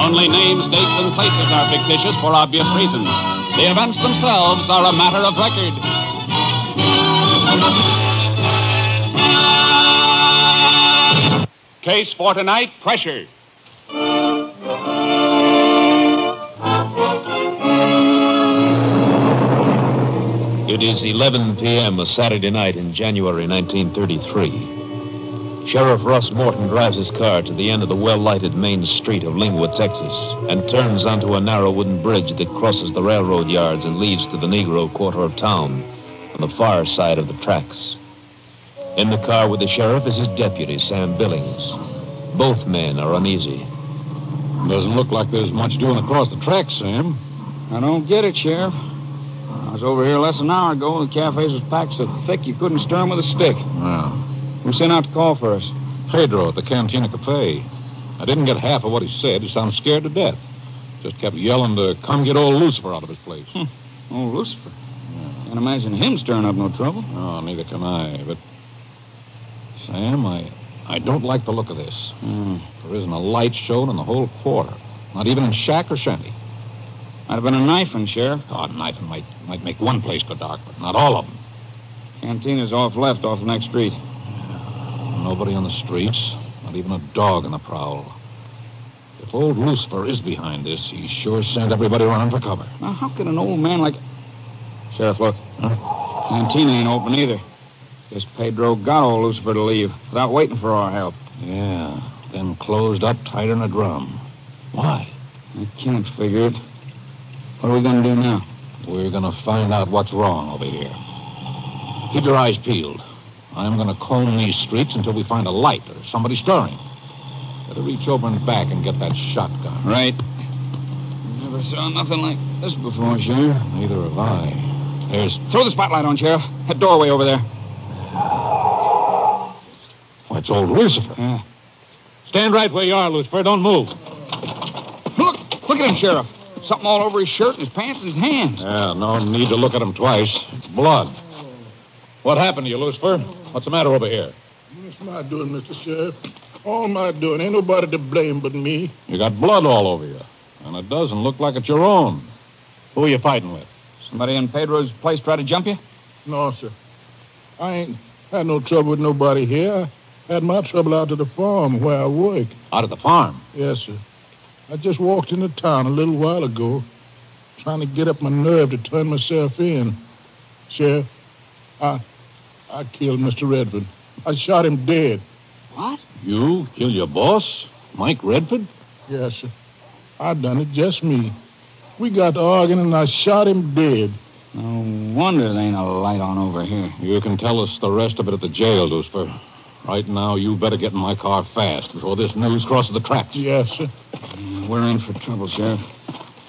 Only names, dates, and places are fictitious for obvious reasons. The events themselves are a matter of record. Case for tonight, pressure. It is 11 p.m. a Saturday night in January 1933. Sheriff Russ Morton drives his car to the end of the well-lighted main street of Lingwood, Texas, and turns onto a narrow wooden bridge that crosses the railroad yards and leads to the Negro quarter of town on the far side of the tracks. In the car with the sheriff is his deputy, Sam Billings. Both men are uneasy. Doesn't look like there's much doing across the tracks, Sam. I don't get it, Sheriff. I was over here less than an hour ago. And the cafes was packed so thick you couldn't stir 'em with a stick. Well, Who sent out to call for us? Pedro at the Cantina Cafe. I didn't get half of what he said. He sounded scared to death. Just kept yelling to come get old Lucifer out of his place. Hmm. Old Lucifer. Can't imagine him stirring up no trouble. Oh, neither can I. But, Sam, I, I don't like the look of this. Hmm. There isn't a light shown in the whole quarter. Not even in shack or shanty. Might have been a knifing, Sheriff. Oh, knifing might, might make one place go dark, but not all of them. Cantina's off left off the next street. Nobody on the streets, not even a dog on the prowl. If old Lucifer is behind this, he sure sent everybody running for cover. Now, how can an old man like... Sheriff, look. Cantina ain't open either. Guess Pedro got old Lucifer to leave without waiting for our help. Yeah, then closed up tighter than a drum. Why? I can't figure it. What are we going to do now? We're going to find out what's wrong over here. Keep your eyes peeled. I'm going to comb these streets until we find a light or somebody stirring. Better reach over and back and get that shotgun. Right. Never saw nothing like this before, Sheriff. Neither have I. There's. Throw the spotlight on, Sheriff. That doorway over there. Why, it's old Lucifer. Yeah. Stand right where you are, Lucifer. Don't move. Look! Look at him, Sheriff. Something all over his shirt and his pants and his hands. Yeah, no need to look at him twice. It's blood. What happened to you, Lucifer? What's the matter over here? It's my doing, Mr. Sheriff. All my doing. Ain't nobody to blame but me. You got blood all over you. And it doesn't look like it's your own. Who are you fighting with? Somebody in Pedro's place try to jump you? No, sir. I ain't had no trouble with nobody here. I had my trouble out to the farm where I work. Out of the farm. Yes, sir. I just walked into town a little while ago, trying to get up my nerve to turn myself in. Sheriff, I, I killed Mr. Redford. I shot him dead. What? You killed your boss, Mike Redford? Yes, sir. I done it, just me. We got to arguing, and I shot him dead. No wonder there ain't a light on over here. You can tell us the rest of it at the jail, Lucifer. Right now, you better get in my car fast before this news crosses the tracks. Yes, sir. We're in for trouble, Sheriff.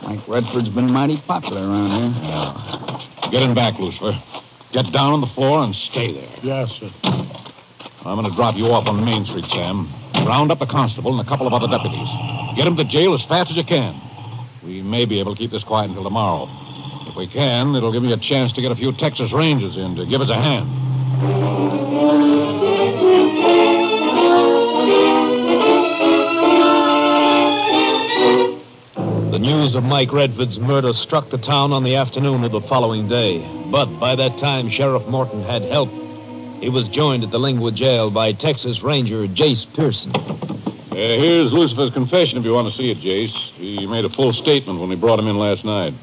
Mike Redford's been mighty popular around here. Yeah. Get in back, Lucifer. Get down on the floor and stay there. Yes, sir. I'm going to drop you off on Main Street, Sam. Round up the constable and a couple of other deputies. Get them to jail as fast as you can. We may be able to keep this quiet until tomorrow. If we can, it'll give me a chance to get a few Texas Rangers in to give us a hand. The news of Mike Redford's murder struck the town on the afternoon of the following day. But by that time, Sheriff Morton had help. He was joined at the Lingwood jail by Texas Ranger Jace Pearson. Uh, here's Lucifer's confession if you want to see it, Jace. He made a full statement when we brought him in last night.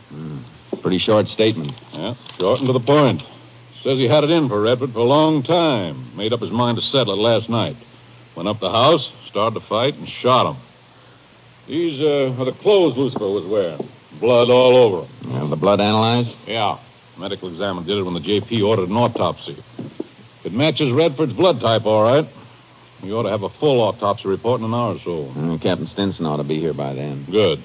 Pretty short statement. Yeah, short and to the point. Says he had it in for Redford for a long time. Made up his mind to settle it last night. Went up the house, started to fight, and shot him. These uh, are the clothes Lucifer was wearing. Blood all over him. Have the blood analyzed? Yeah. Medical examiner did it when the JP ordered an autopsy. It matches Redford's blood type, all right. We ought to have a full autopsy report in an hour or so. Mm, Captain Stinson ought to be here by then. Good.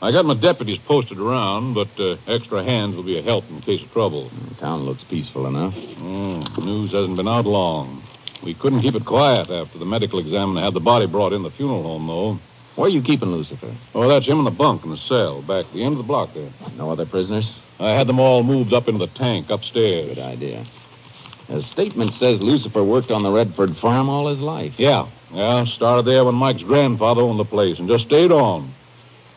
I got my deputies posted around, but uh, extra hands will be a help in case of trouble. The town looks peaceful enough. Mm, news hasn't been out long. We couldn't keep it quiet after the medical examiner had the body brought in the funeral home, though. Where are you keeping Lucifer? Oh, that's him in the bunk in the cell back at the end of the block there. No other prisoners? I had them all moved up into the tank upstairs. Good idea. The statement says Lucifer worked on the Redford farm all his life. Yeah, yeah. Started there when Mike's grandfather owned the place and just stayed on.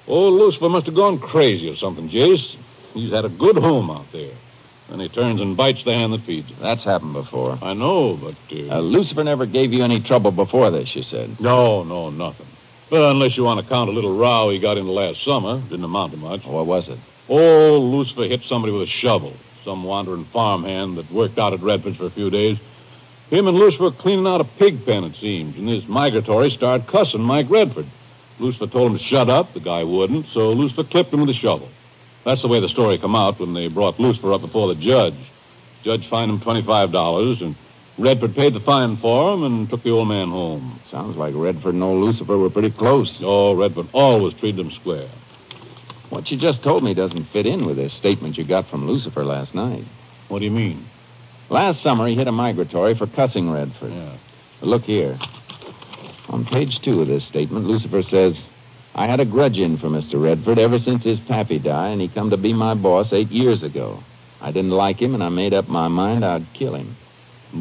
Old Lucifer must have gone crazy or something, Jace. He's had a good home out there. Then he turns and bites the hand that feeds him. That's happened before. I know, but. Uh... Uh, Lucifer never gave you any trouble before this, you said. No, no, nothing. Well, unless you want to count a little row he got into last summer. Didn't amount to much. What was it? Old Lucifer hit somebody with a shovel. Some wandering farmhand that worked out at Redford's for a few days. Him and Lucifer cleaning out a pig pen, it seems, and this migratory started cussing Mike Redford. Lucifer told him to shut up. The guy wouldn't, so Lucifer clipped him with a shovel. That's the way the story come out when they brought Lucifer up before the judge. Judge fined him $25, and Redford paid the fine for him and took the old man home. Sounds like Redford and old Lucifer were pretty close. Oh, Redford always treated him square. What you just told me doesn't fit in with this statement you got from Lucifer last night. What do you mean? Last summer, he hit a migratory for cussing Redford. Yeah. Look here. On page two of this statement, Lucifer says, I had a grudge in for Mr. Redford ever since his pappy died, and he come to be my boss eight years ago. I didn't like him, and I made up my mind I'd kill him.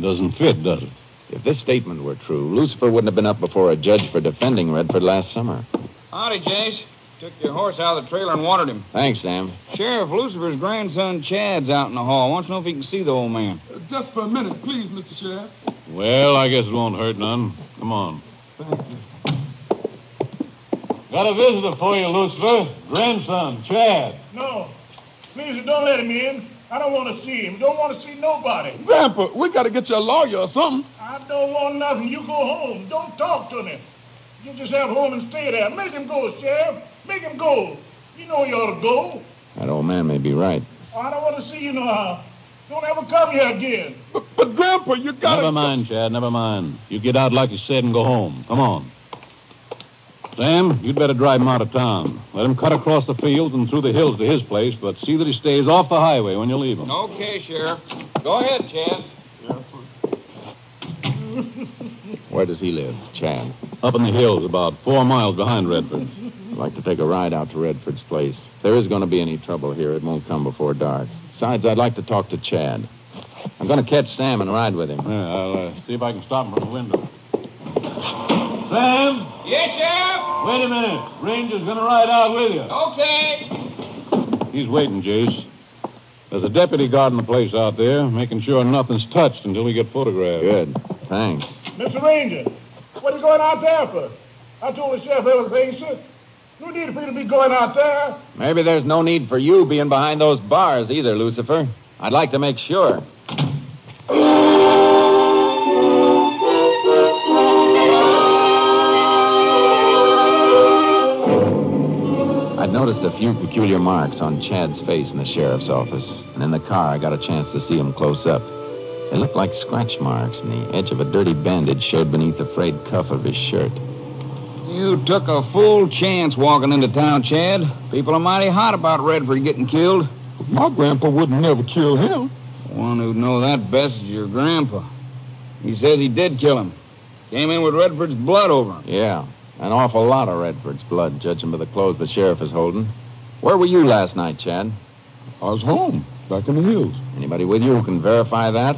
Doesn't fit, does it? If this statement were true, Lucifer wouldn't have been up before a judge for defending Redford last summer. Howdy, Jace. Took your horse out of the trailer and watered him. Thanks, Sam. Sheriff Lucifer's grandson Chad's out in the hall. Wants to know if he can see the old man. Uh, just for a minute, please, Mr. Sheriff. Well, I guess it won't hurt none. Come on. Got a visitor for you, Lucifer. Grandson, Chad. No. Please, don't let him in. I don't want to see him. Don't want to see nobody. Grandpa, we got to get you a lawyer or something. I don't want nothing. You go home. Don't talk to me. You just have home and stay there. Make him go, Sheriff. Make him go. You know you ought to go. That old man may be right. I don't want to see you no how. Don't ever come here again. But, but Grandpa, you got to... Never mind, Chad, never mind. You get out like you said and go home. Come on. Sam, you'd better drive him out of town. Let him cut across the fields and through the hills to his place, but see that he stays off the highway when you leave him. Okay, Sheriff. Go ahead, Chad. Where does he live, Chad? Up in the hills, about four miles behind Redford. I'd like to take a ride out to Redford's place. If there is going to be any trouble here, it won't come before dark. Besides, I'd like to talk to Chad. I'm going to catch Sam and ride with him. Yeah, I'll uh, see if I can stop him from the window. Sam, Yes, Sheriff. wait a minute. Ranger's going to ride out with you. Okay. He's waiting, Jace. There's a deputy guarding the place out there, making sure nothing's touched until we get photographed. Good. Thanks. Mr. Ranger, what are you going out there for? I told the sheriff everything, sir. No need for you to be going out there. Maybe there's no need for you being behind those bars either, Lucifer. I'd like to make sure. Noticed a few peculiar marks on Chad's face in the sheriff's office, and in the car I got a chance to see them close up. They looked like scratch marks, and the edge of a dirty bandage showed beneath the frayed cuff of his shirt. You took a full chance walking into town, Chad. People are mighty hot about Redford getting killed. My grandpa wouldn't never kill him. One who'd know that best is your grandpa. He says he did kill him. Came in with Redford's blood over him. Yeah, an awful lot of Redford's blood, judging by the clothes the sheriff is holding. Where were you last night, Chad? I was home, back in the hills. Anybody with you who can verify that?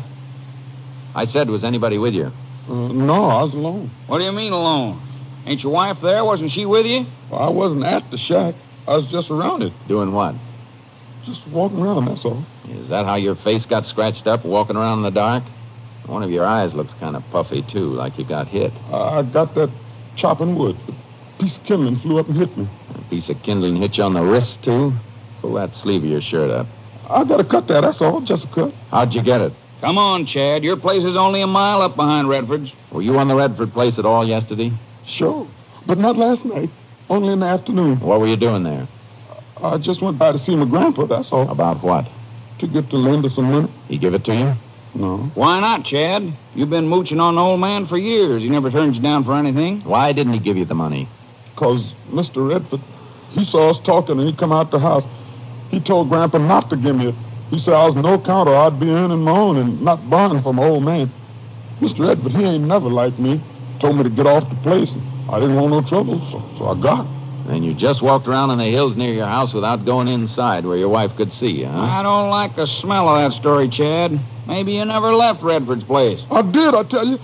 I said, was anybody with you? Uh, no, I was alone. What do you mean alone? Ain't your wife there? Wasn't she with you? Well, I wasn't at the shack. I was just around it, Doing what? just walking around, that's all. Is that how your face got scratched up walking around in the dark? One of your eyes looks kind of puffy, too, like you got hit. I got that chopping wood. A piece of kindling flew up and hit me. A piece of kindling hit you on the wrist, too? Pull that sleeve of your shirt up. I got to cut that, that's all. Just a cut. How'd you get it? Come on, Chad. Your place is only a mile up behind Redford's. Were you on the Redford place at all yesterday? Sure. But not last night. Only in the afternoon. What were you doing there? I just went by to see my grandpa, that's all. About what? To get to lend us some money. He give it to you? No. Why not, Chad? You've been mooching on the old man for years. He never turns you down for anything. Why didn't he give you the money? Because Mr. Redford, he saw us talking and he come out the house. He told Grandpa not to give me it. He said I was no count or I'd be earning my own and not borrowing from an old man. Mr. Redford, he ain't never liked me. Told me to get off the place. I didn't want no trouble, so, so I got it. And you just walked around in the hills near your house without going inside where your wife could see you, huh? I don't like the smell of that story, Chad. Maybe you never left Redford's place. I did, I tell you.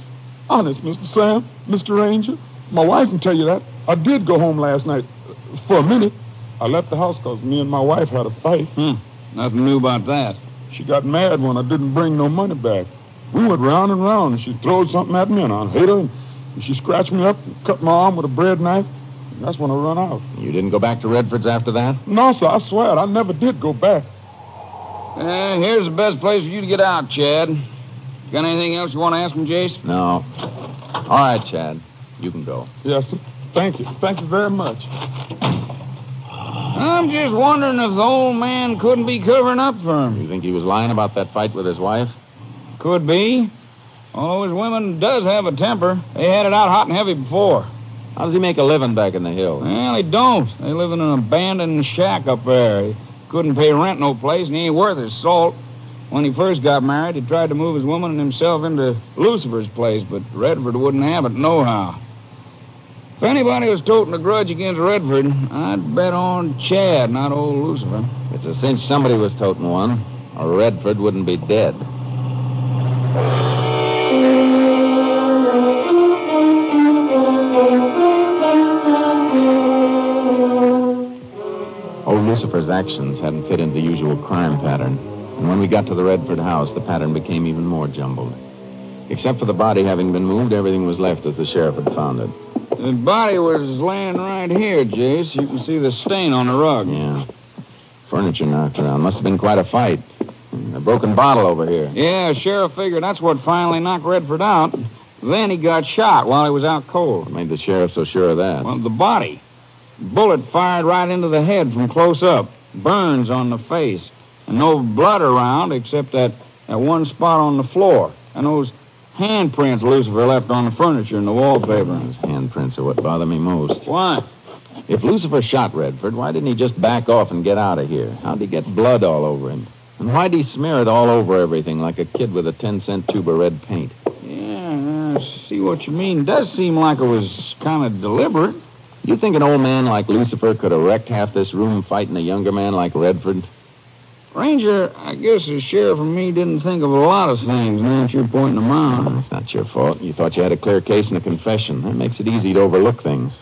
Honest, Mr. Sam, Mr. Ranger. My wife can tell you that. I did go home last night. Uh, for a minute. I left the house because me and my wife had a fight. Hmm. Nothing new about that. She got mad when I didn't bring no money back. We went round and round, and she throwed something at me, and I hit her, and she scratched me up and cut my arm with a bread knife. And that's when I run out. You didn't go back to Redford's after that? No, sir, I swear it. I never did go back. Eh, here's the best place for you to get out, Chad. Got anything else you want to ask him, Jace? No. All right, Chad. You can go. Yes, sir. Thank you. Thank you very much. I'm just wondering if the old man couldn't be covering up for him. You think he was lying about that fight with his wife? Could be. Although his women does have a temper. They had it out hot and heavy before. How does he make a living back in the hills? Well, he don't. They live in an abandoned shack up there. Couldn't pay rent no place, and he ain't worth his salt. When he first got married, he tried to move his woman and himself into Lucifer's place, but Redford wouldn't have it nohow. If anybody was toting a grudge against Redford, I'd bet on Chad, not old Lucifer. It's a cinch somebody was toting one, or Redford wouldn't be dead. Lucifer's actions hadn't fit into the usual crime pattern, and when we got to the Redford house, the pattern became even more jumbled. Except for the body having been moved, everything was left as the sheriff had found it. The body was laying right here, Jace. You can see the stain on the rug. Yeah. Furniture knocked around. Must have been quite a fight. A broken bottle over here. Yeah, sheriff figured that's what finally knocked Redford out. Then he got shot while he was out cold. What made the sheriff so sure of that? Well, the body. Bullet fired right into the head from close up. Burns on the face. And no blood around except that, that one spot on the floor. And those handprints Lucifer left on the furniture and the wallpaper. Those handprints are what bother me most. Why? If Lucifer shot Redford, why didn't he just back off and get out of here? How'd he get blood all over him? And why'd he smear it all over everything like a kid with a 10-cent tube of red paint? Yeah, I see what you mean. Does seem like it was kind of deliberate. You think an old man like Lucifer could have wrecked half this room fighting a younger man like Redford? Ranger, I guess the sheriff and me didn't think of a lot of things now that you're pointing them out. It's not your fault. You thought you had a clear case and a confession. That makes it easy to overlook things.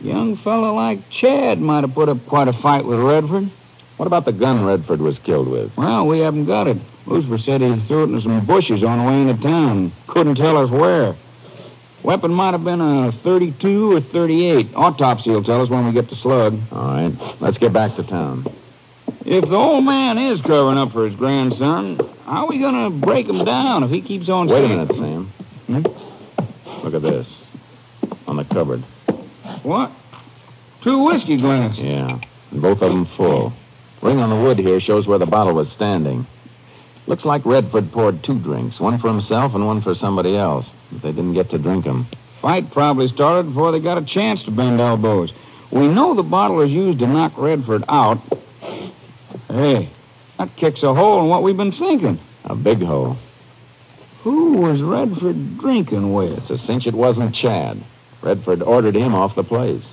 Young fellow like Chad might have put up quite a fight with Redford. What about the gun Redford was killed with? Well, we haven't got it. Lucifer said he threw it into some bushes on the way into town. Couldn't tell us where. Weapon might have been a 32 or 38. Autopsy will tell us when we get the slug. All right, let's get back to town. If the old man is covering up for his grandson, how are we going to break him down if he keeps on Wait a minute, Sam. Hmm? Look at this. On the cupboard. What? Two whiskey glasses. Yeah, and both of them full. Ring on the wood here shows where the bottle was standing. Looks like Redford poured two drinks, one for himself and one for somebody else. But they didn't get to drink 'em. Fight probably started before they got a chance to bend elbows. We know the bottle was used to knock Redford out. Hey, that kicks a hole in what we've been thinking. A big hole. Who was Redford drinking with? It's a cinch it wasn't Chad. Redford ordered him off the place.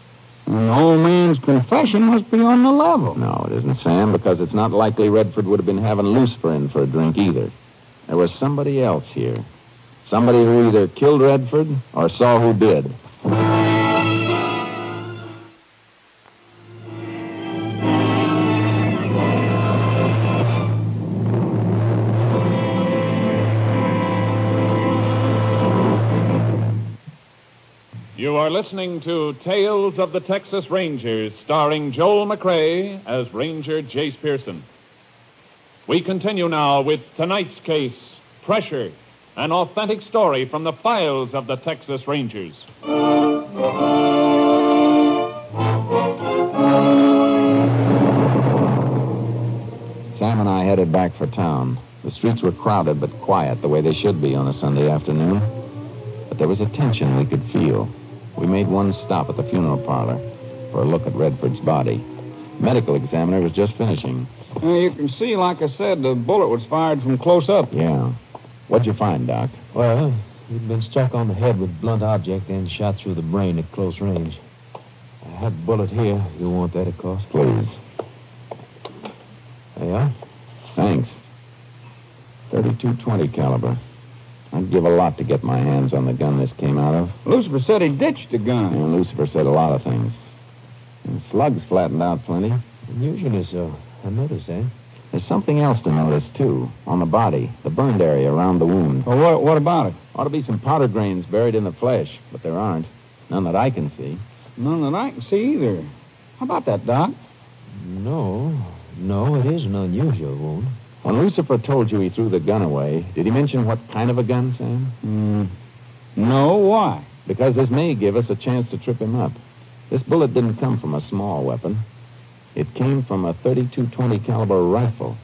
And the old man's confession must be on the level. No, it isn't, Sam, because it's not likely Redford would have been having Lucifer in for a drink either. There was somebody else here. Somebody who either killed Redford or saw who did. You are listening to Tales of the Texas Rangers, starring Joel McCrea as Ranger Jace Pearson. We continue now with tonight's case, Pressure, an authentic story from the files of the Texas Rangers. Sam and I headed back for town. The streets were crowded but quiet, the way they should be on a Sunday afternoon. But there was a tension we could feel. We made one stop at the funeral parlor for a look at Redford's body. Medical examiner was just finishing. Uh, you can see, like I said, the bullet was fired from close up. Yeah. What'd you find, Doc? Well, he'd been struck on the head with a blunt object and shot through the brain at close range. I have a bullet here. You want that, of course? Please. There you are. Thanks. 3220 caliber. I'd give a lot to get my hands on the gun this came out of. Lucifer said he ditched the gun. And Lucifer said a lot of things. And slugs flattened out plenty. Unusually so. I noticed that. There's something else to notice, too. On the body, the burned area around the wound. Well, what, what about it? Ought to be some powder grains buried in the flesh, but there aren't. None that I can see. None that I can see either. How about that, Doc? No. No, it is an unusual wound. When Lucifer told you he threw the gun away, did he mention what kind of a gun, Sam? Mm, no, why? Because this may give us a chance to trip him up. This bullet didn't come from a small weapon. It came from a 32-20 caliber rifle.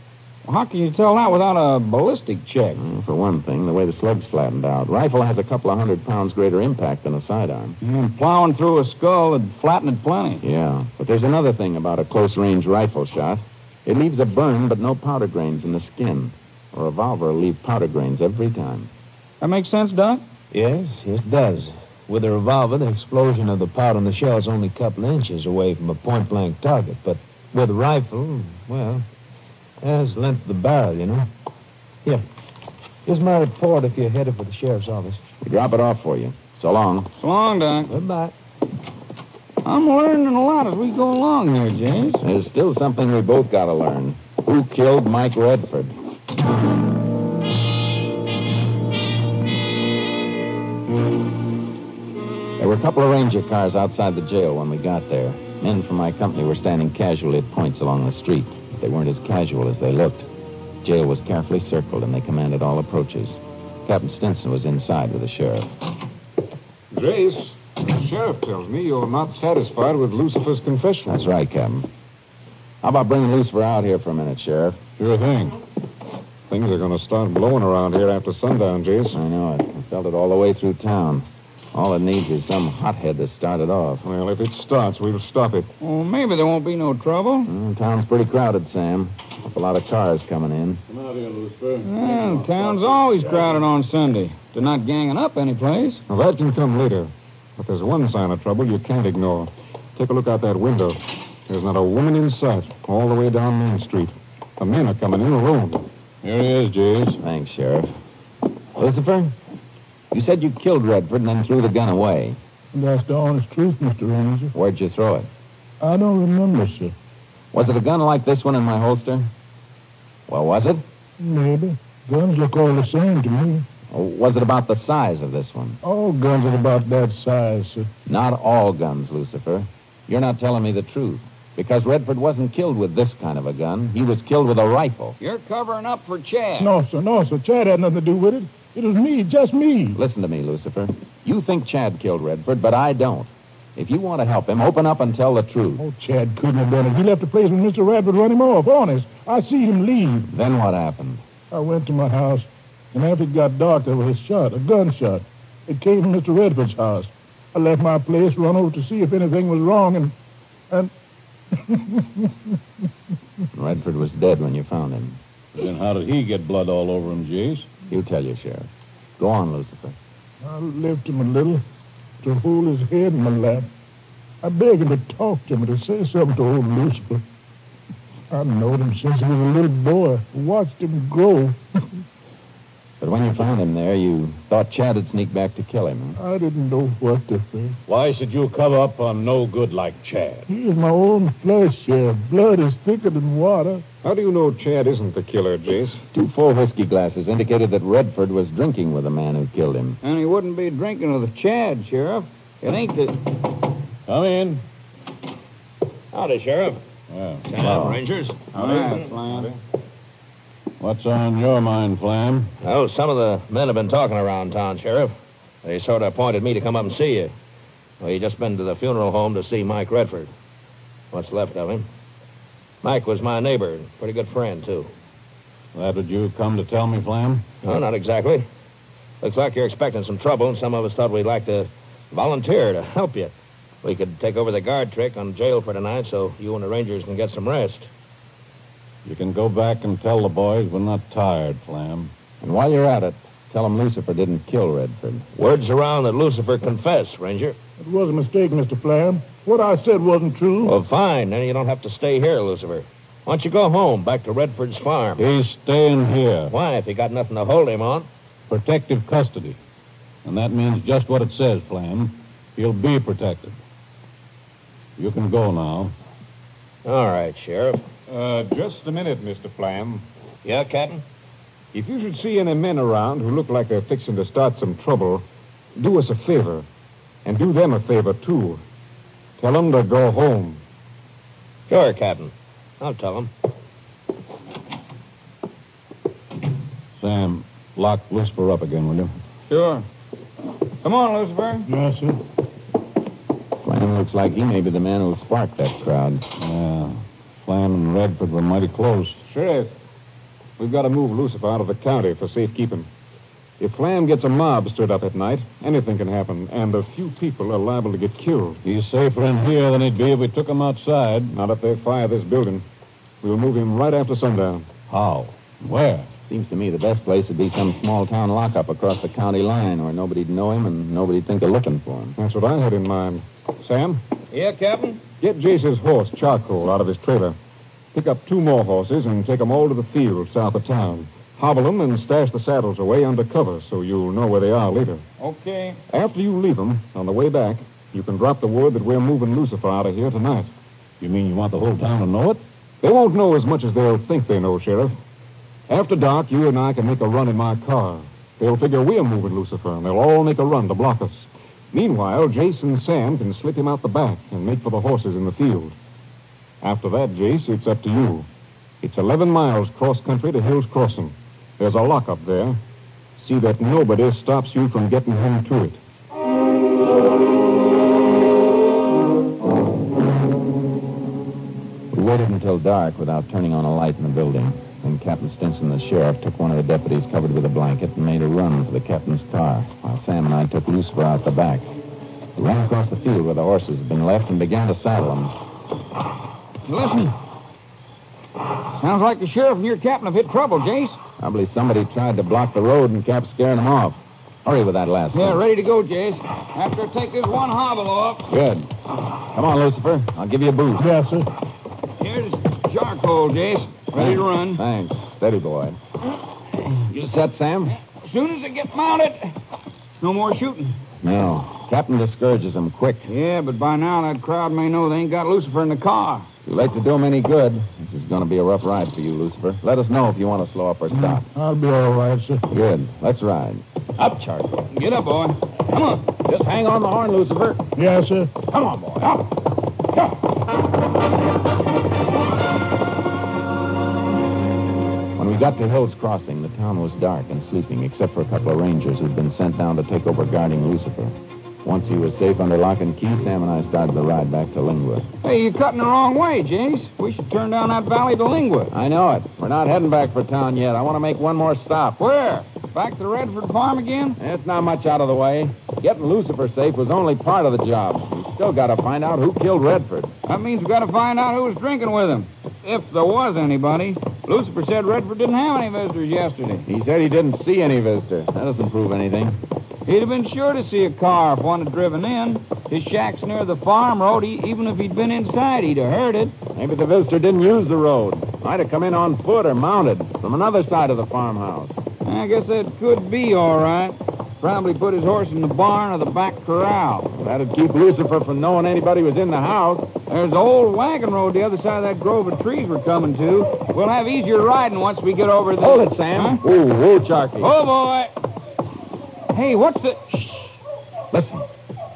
Well, how can you tell that without a ballistic check? Mm, For one thing, the way the slugs flattened out. Rifle has a couple of hundred pounds greater impact than a sidearm. And plowing through a skull would flatten it plenty. Yeah, but there's another thing about a close-range rifle shot. It leaves a burn, but no powder grains in the skin. A revolver will leave powder grains every time. That makes sense, Doc? Yes, yes, it does. With a revolver, the explosion of the powder in the shell is only a couple inches away from a point-blank target. But with a rifle, well, there's length of the barrel, you know. Here. Here's my report if you're headed for the sheriff's office. We drop it off for you. So long. So long, Doc. Goodbye. I'm learning a lot as we go along here, James. There's still something we both got to learn. Who killed Mike Redford? Were a couple of ranger cars outside the jail when we got there. Men from my company were standing casually at points along the street. They weren't as casual as they looked. Jail was carefully circled, and they commanded all approaches. Captain Stinson was inside with the sheriff. Jace, the sheriff tells me you're not satisfied with Lucifer's confession. That's right, Captain. How about bringing Lucifer out here for a minute, Sheriff? Sure thing. Things are going to start blowing around here after sundown, Jace. I know it. I felt it all the way through town. All it needs is some hothead to start it off. Well, if it starts, we'll stop it. Well, maybe there won't be no trouble. Mm, town's pretty crowded, Sam. A lot of cars coming in. Come out here, Lucifer. Well, town's always crowded on Sunday. They're not ganging up any place. Now, that can come later. But there's one sign of trouble you can't ignore. Take a look out that window. There's not a woman in sight all the way down Main Street. The men are coming in alone. Here he is, Jace. Thanks, Sheriff. Lucifer, you said you killed Redford and then threw the gun away. That's the honest truth, Mr. Ranger. Where'd you throw it? I don't remember, sir. Was it a gun like this one in my holster? Well, was it? Maybe. Guns look all the same to me. Or was it about the size of this one? All guns are about that size, sir. Not all guns, Lucifer. You're not telling me the truth. Because Redford wasn't killed with this kind of a gun. He was killed with a rifle. You're covering up for Chad. No, sir, no, sir. Chad had nothing to do with it. It was me, just me. Listen to me, Lucifer. You think Chad killed Redford, but I don't. If you want to help him, open up and tell the truth. Oh, Chad couldn't have done it. He left the place when Mr. Redford run him off, honest. I see him leave. Then what happened? I went to my house, and after it got dark, there was a shot, a gunshot. It came from Mr. Redford's house. I left my place, run over to see if anything was wrong, and... and... Redford was dead when you found him. Then how did he get blood all over him, Jace? You tell your sheriff. Go on, Lucifer. I lift him a little to hold his head in my lap. I beg him to talk to me, to say something to old Lucifer. I've known him since he was a little boy. Watched him grow. But when you found him there, you thought Chad had sneaked back to kill him. I didn't know what to think. Why should you cover up on no good like Chad? He is my own flesh, Sheriff. Blood is thicker than water. How do you know Chad isn't the killer, Jace? Two full whiskey glasses indicated that Redford was drinking with the man who killed him. And he wouldn't be drinking with Chad, Sheriff. It ain't the... Come in. Howdy, Sheriff. Well, Hello, Rangers. All right, Flam. What's on your mind, Flam? Oh, some of the men have been talking around town, Sheriff. They sort of appointed me to come up and see you. Well, you just been to the funeral home to see Mike Redford. What's left of him. Mike was my neighbor, and pretty good friend, too. That did you come to tell me, Flam? No, not exactly. Looks like you're expecting some trouble, and some of us thought we'd like to volunteer to help you. We could take over the guard trick on jail for tonight so you and the Rangers can get some rest. You can go back and tell the boys we're not tired, Flam. And while you're at it, tell them Lucifer didn't kill Redford. Word's around that Lucifer confessed, Ranger. It was a mistake, Mr. Flam. What I said wasn't true. Well, fine. Then you don't have to stay here, Lucifer. Why don't you go home, back to Redford's farm? He's staying here. Why, if you got nothing to hold him on? Protective custody. And that means just what it says, Flam. He'll be protected. You can go now. All right, Sheriff. Uh, just a minute, Mr. Flam. Yeah, Captain? If you should see any men around who look like they're fixing to start some trouble, do us a favor. And do them a favor, too. Tell them to go home. Sure, Captain. I'll tell them. Sam, lock Lucifer up again, will you? Sure. Come on, Lucifer. Yes, sir. Flam looks like he may be the man who sparked that crowd. Yeah. Flam and Redford were mighty close. Sheriff, we've got to move Lucifer out of the county for safekeeping. If Flam gets a mob stirred up at night, anything can happen, and a few people are liable to get killed. He's safer in here than he'd be if we took him outside. Not if they fire this building. We'll move him right after sundown. How? Where? Seems to me the best place would be some small town lockup across the county line where nobody'd know him and nobody'd think of looking for him. That's what I had in mind. Sam, Yeah, Captain? get Jace's horse, Charcoal, out of his trailer. Pick up two more horses and take 'em all to the field south of town. Hobble 'em and stash the saddles away under cover so you'll know where they are later. Okay. After you leave 'em, on the way back, you can drop the word that we're moving Lucifer out of here tonight. You mean you want the whole town to know it? They won't know as much as they'll think they know, Sheriff. After dark, you and I can make a run in my car. They'll figure we're moving Lucifer, and they'll all make a run to block us. Meanwhile, Jace and Sam can slip him out the back and make for the horses in the field. After that, Jace, it's up to you. It's 11 miles cross country to Hill's Crossing. There's a lock up there. See that nobody stops you from getting home to it. We waited until dark without turning on a light in the building. Then Captain Stinson, the sheriff, took one of the deputies covered with a blanket and made a run for the captain's car, while Sam and I took Lucifer out the back. We ran across the field where the horses had been left and began to saddle them. Listen. Sounds like the sheriff and your captain have hit trouble, Jace. Probably somebody tried to block the road and kept scaring them off. Hurry with that last one. Yeah, ready to go, Jace. After I take this one hobble off, Good. Come on, Lucifer. I'll give you a boost. Yes, sir. here's charcoal, Jace. Ready to run. Thanks. Steady, boy. You set, Sam? As soon as I get mounted, no more shooting. No. Captain discourages them quick. Yeah, but by now that crowd may know they ain't got Lucifer in the car. Too late to do them any good. This is going to be a rough ride for you, Lucifer. Let us know if you want to slow up or mm, stop. I'll be all right, sir. Good. Let's ride. Up, Charlie. Get up, boy. Come on. Just hang on the horn, Lucifer. Yes, sir. Come on, boy. Up. When got to Hill's Crossing, the town was dark and sleeping, except for a couple of rangers who'd been sent down to take over guarding Lucifer. Once he was safe under lock and key, Sam and I started the ride back to Lingwood. Hey, you're cutting the wrong way, Jace. We should turn down that valley to Lingwood. I know it. We're not heading back for town yet. I want to make one more stop. Where? Back to the Redford farm again? It's not much out of the way. Getting Lucifer safe was only part of the job. We still got to find out who killed Redford. That means we've got to find out who was drinking with him. If there was anybody. Lucifer said Redford didn't have any visitors yesterday. He said he didn't see any visitor. That doesn't prove anything. He'd have been sure to see a car if one had driven in. His shack's near the farm road. He, even if he'd been inside, he'd have heard it. Maybe the visitor didn't use the road. Might have come in on foot or mounted from another side of the farmhouse. I guess that could be all right. Probably put his horse in the barn or the back corral. That'd keep Lucifer from knowing anybody was in the house. There's the old wagon road the other side of that grove of trees we're coming to. We'll have easier riding once we get over the... Hold it, Sam. Huh? Ooh, whoa, Charky. Oh, boy. Hey, what's the... Shh. Listen,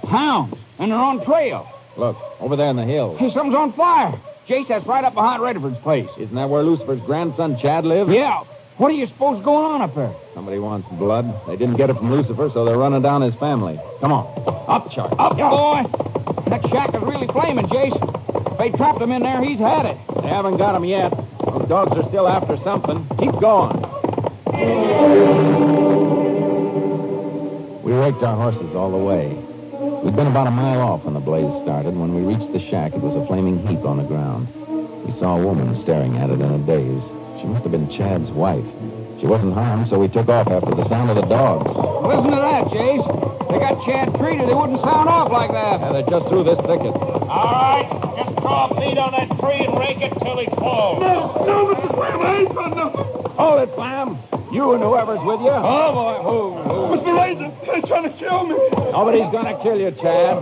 Hounds. And they're on trail. look, over there in the hills. Hey, something's on fire. Jace, that's right up behind Redford's place. Isn't that where Lucifer's grandson Chad lives? Yeah. What are you supposed going on up there? Somebody wants blood. They didn't get it from Lucifer, so they're running down his family. Come on. Up, Charlie. Up, boy. That shack is really flaming, Jace. If they trapped him in there, he's had it. They haven't got him yet. Those dogs are still after something. Keep going. We raked our horses all the way. We'd been about a mile off when the blaze started. When we reached the shack, it was a flaming heap on the ground. We saw a woman staring at it in a daze. She must have been Chad's wife. She wasn't harmed, so we took off after the sound of the dogs. Listen to that, Jace. They got Chad treated. They wouldn't sound off like that. Yeah, they're just through this thicket. All right, just draw a bead on that tree and rake it till he falls. No, no, Mr. Flam, I ain't done nothing. Hold it, Flam. You and whoever's with you. Oh, boy. Move, move. Mr. Ranger, they're trying to kill me. Nobody's gonna kill you, Chad.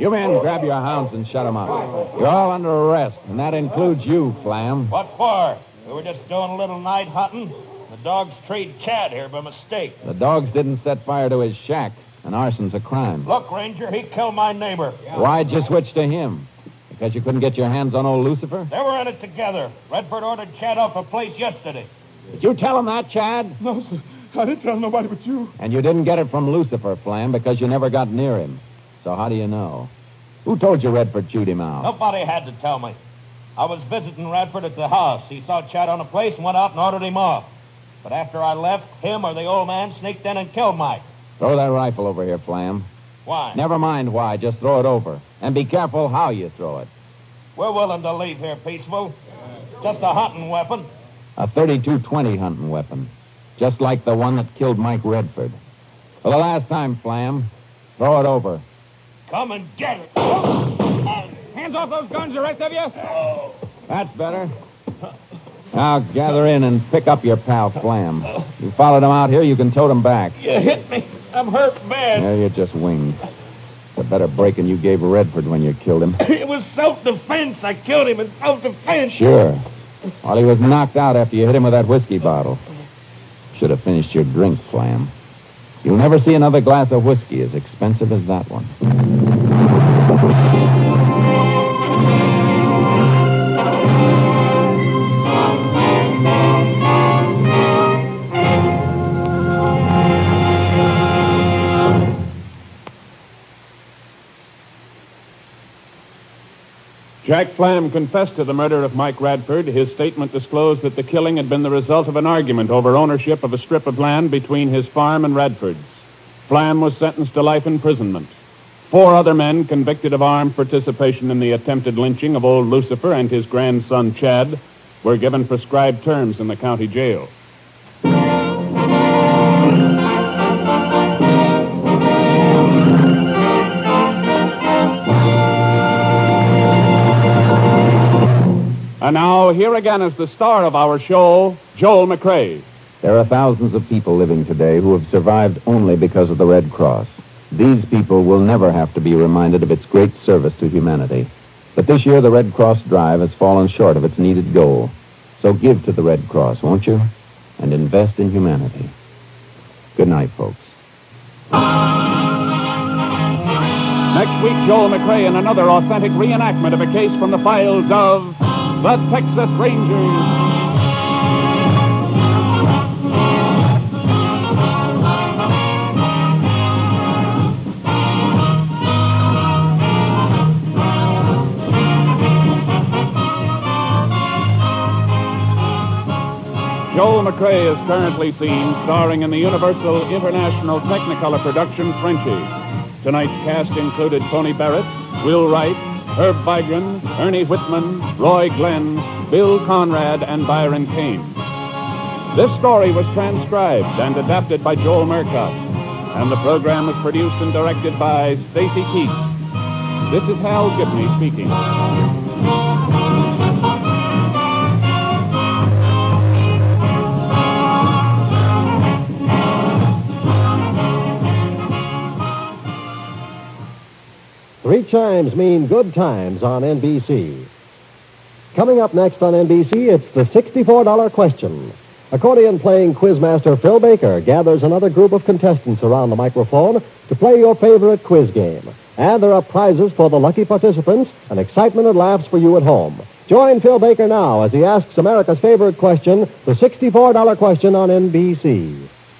You men, grab your hounds and shut them up. You're all under arrest, and that includes you, Flam. What for? We were just doing a little night hunting. The dogs treed Chad here by mistake. The dogs didn't set fire to his shack, and arson's a crime. Look, Ranger, he killed my neighbor. Why'd you switch to him? Because you couldn't get your hands on old Lucifer? They were in it together. Redford ordered Chad off a place yesterday. Did you tell him that, Chad? No, sir. I didn't tell nobody but you. And you didn't get it from Lucifer, Flam, because you never got near him. So how do you know? Who told you Redford chewed him out? Nobody had to tell me. I was visiting Redford at the house. He saw Chad on the place and went out and ordered him off. But after I left, him or the old man sneaked in and killed Mike. Throw that rifle over here, Flam. Why? Never mind why, just throw it over. And be careful how you throw it. We're willing to leave here peaceful. Just a hunting weapon. A 32-20 hunting weapon. Just like the one that killed Mike Redford. For the last time, Flam, throw it over. Come and get it. Hands off those guns, the rest of you. That's better. Now gather in and pick up your pal, Flam. You followed him out here, you can tote him back. You hit me. I'm hurt bad. There you just winged. It's a better breaking you gave Redford when you killed him. It was self-defense. I killed him in self-defense. Sure. While he was knocked out after you hit him with that whiskey bottle. Should have finished your drink, Flam. You'll never see another glass of whiskey as expensive as that one. Jack Flam confessed to the murder of Mike Redford. His statement disclosed that the killing had been the result of an argument over ownership of a strip of land between his farm and Redford's. Flam was sentenced to life imprisonment. Four other men convicted of armed participation in the attempted lynching of old Lucifer and his grandson Chad were given prescribed terms in the county jail. And now, here again is the star of our show, Joel McCrea. There are thousands of people living today who have survived only because of the Red Cross. These people will never have to be reminded of its great service to humanity. But this year, the Red Cross drive has fallen short of its needed goal. So give to the Red Cross, won't you? And invest in humanity. Good night, folks. Next week, Joel McCrea in another authentic reenactment of a case from the files of the Texas Rangers. Joel McCrea is currently seen starring in the Universal International Technicolor production Frenchie. Tonight's cast included Tony Barrett, Will Wright, Herb Vigran, Ernie Whitman, Roy Glenn, Bill Conrad, and Byron Kane. This story was transcribed and adapted by Joel Murcott, and the program was produced and directed by Stacy Keith. This is Hal Gibney speaking. Three chimes mean good times on NBC. Coming up next on NBC, it's the $64 question. Accordion playing quizmaster Phil Baker gathers another group of contestants around the microphone to play your favorite quiz game. And there are prizes for the lucky participants and excitement and laughs for you at home. Join Phil Baker now as he asks America's favorite question, the $64 question on NBC.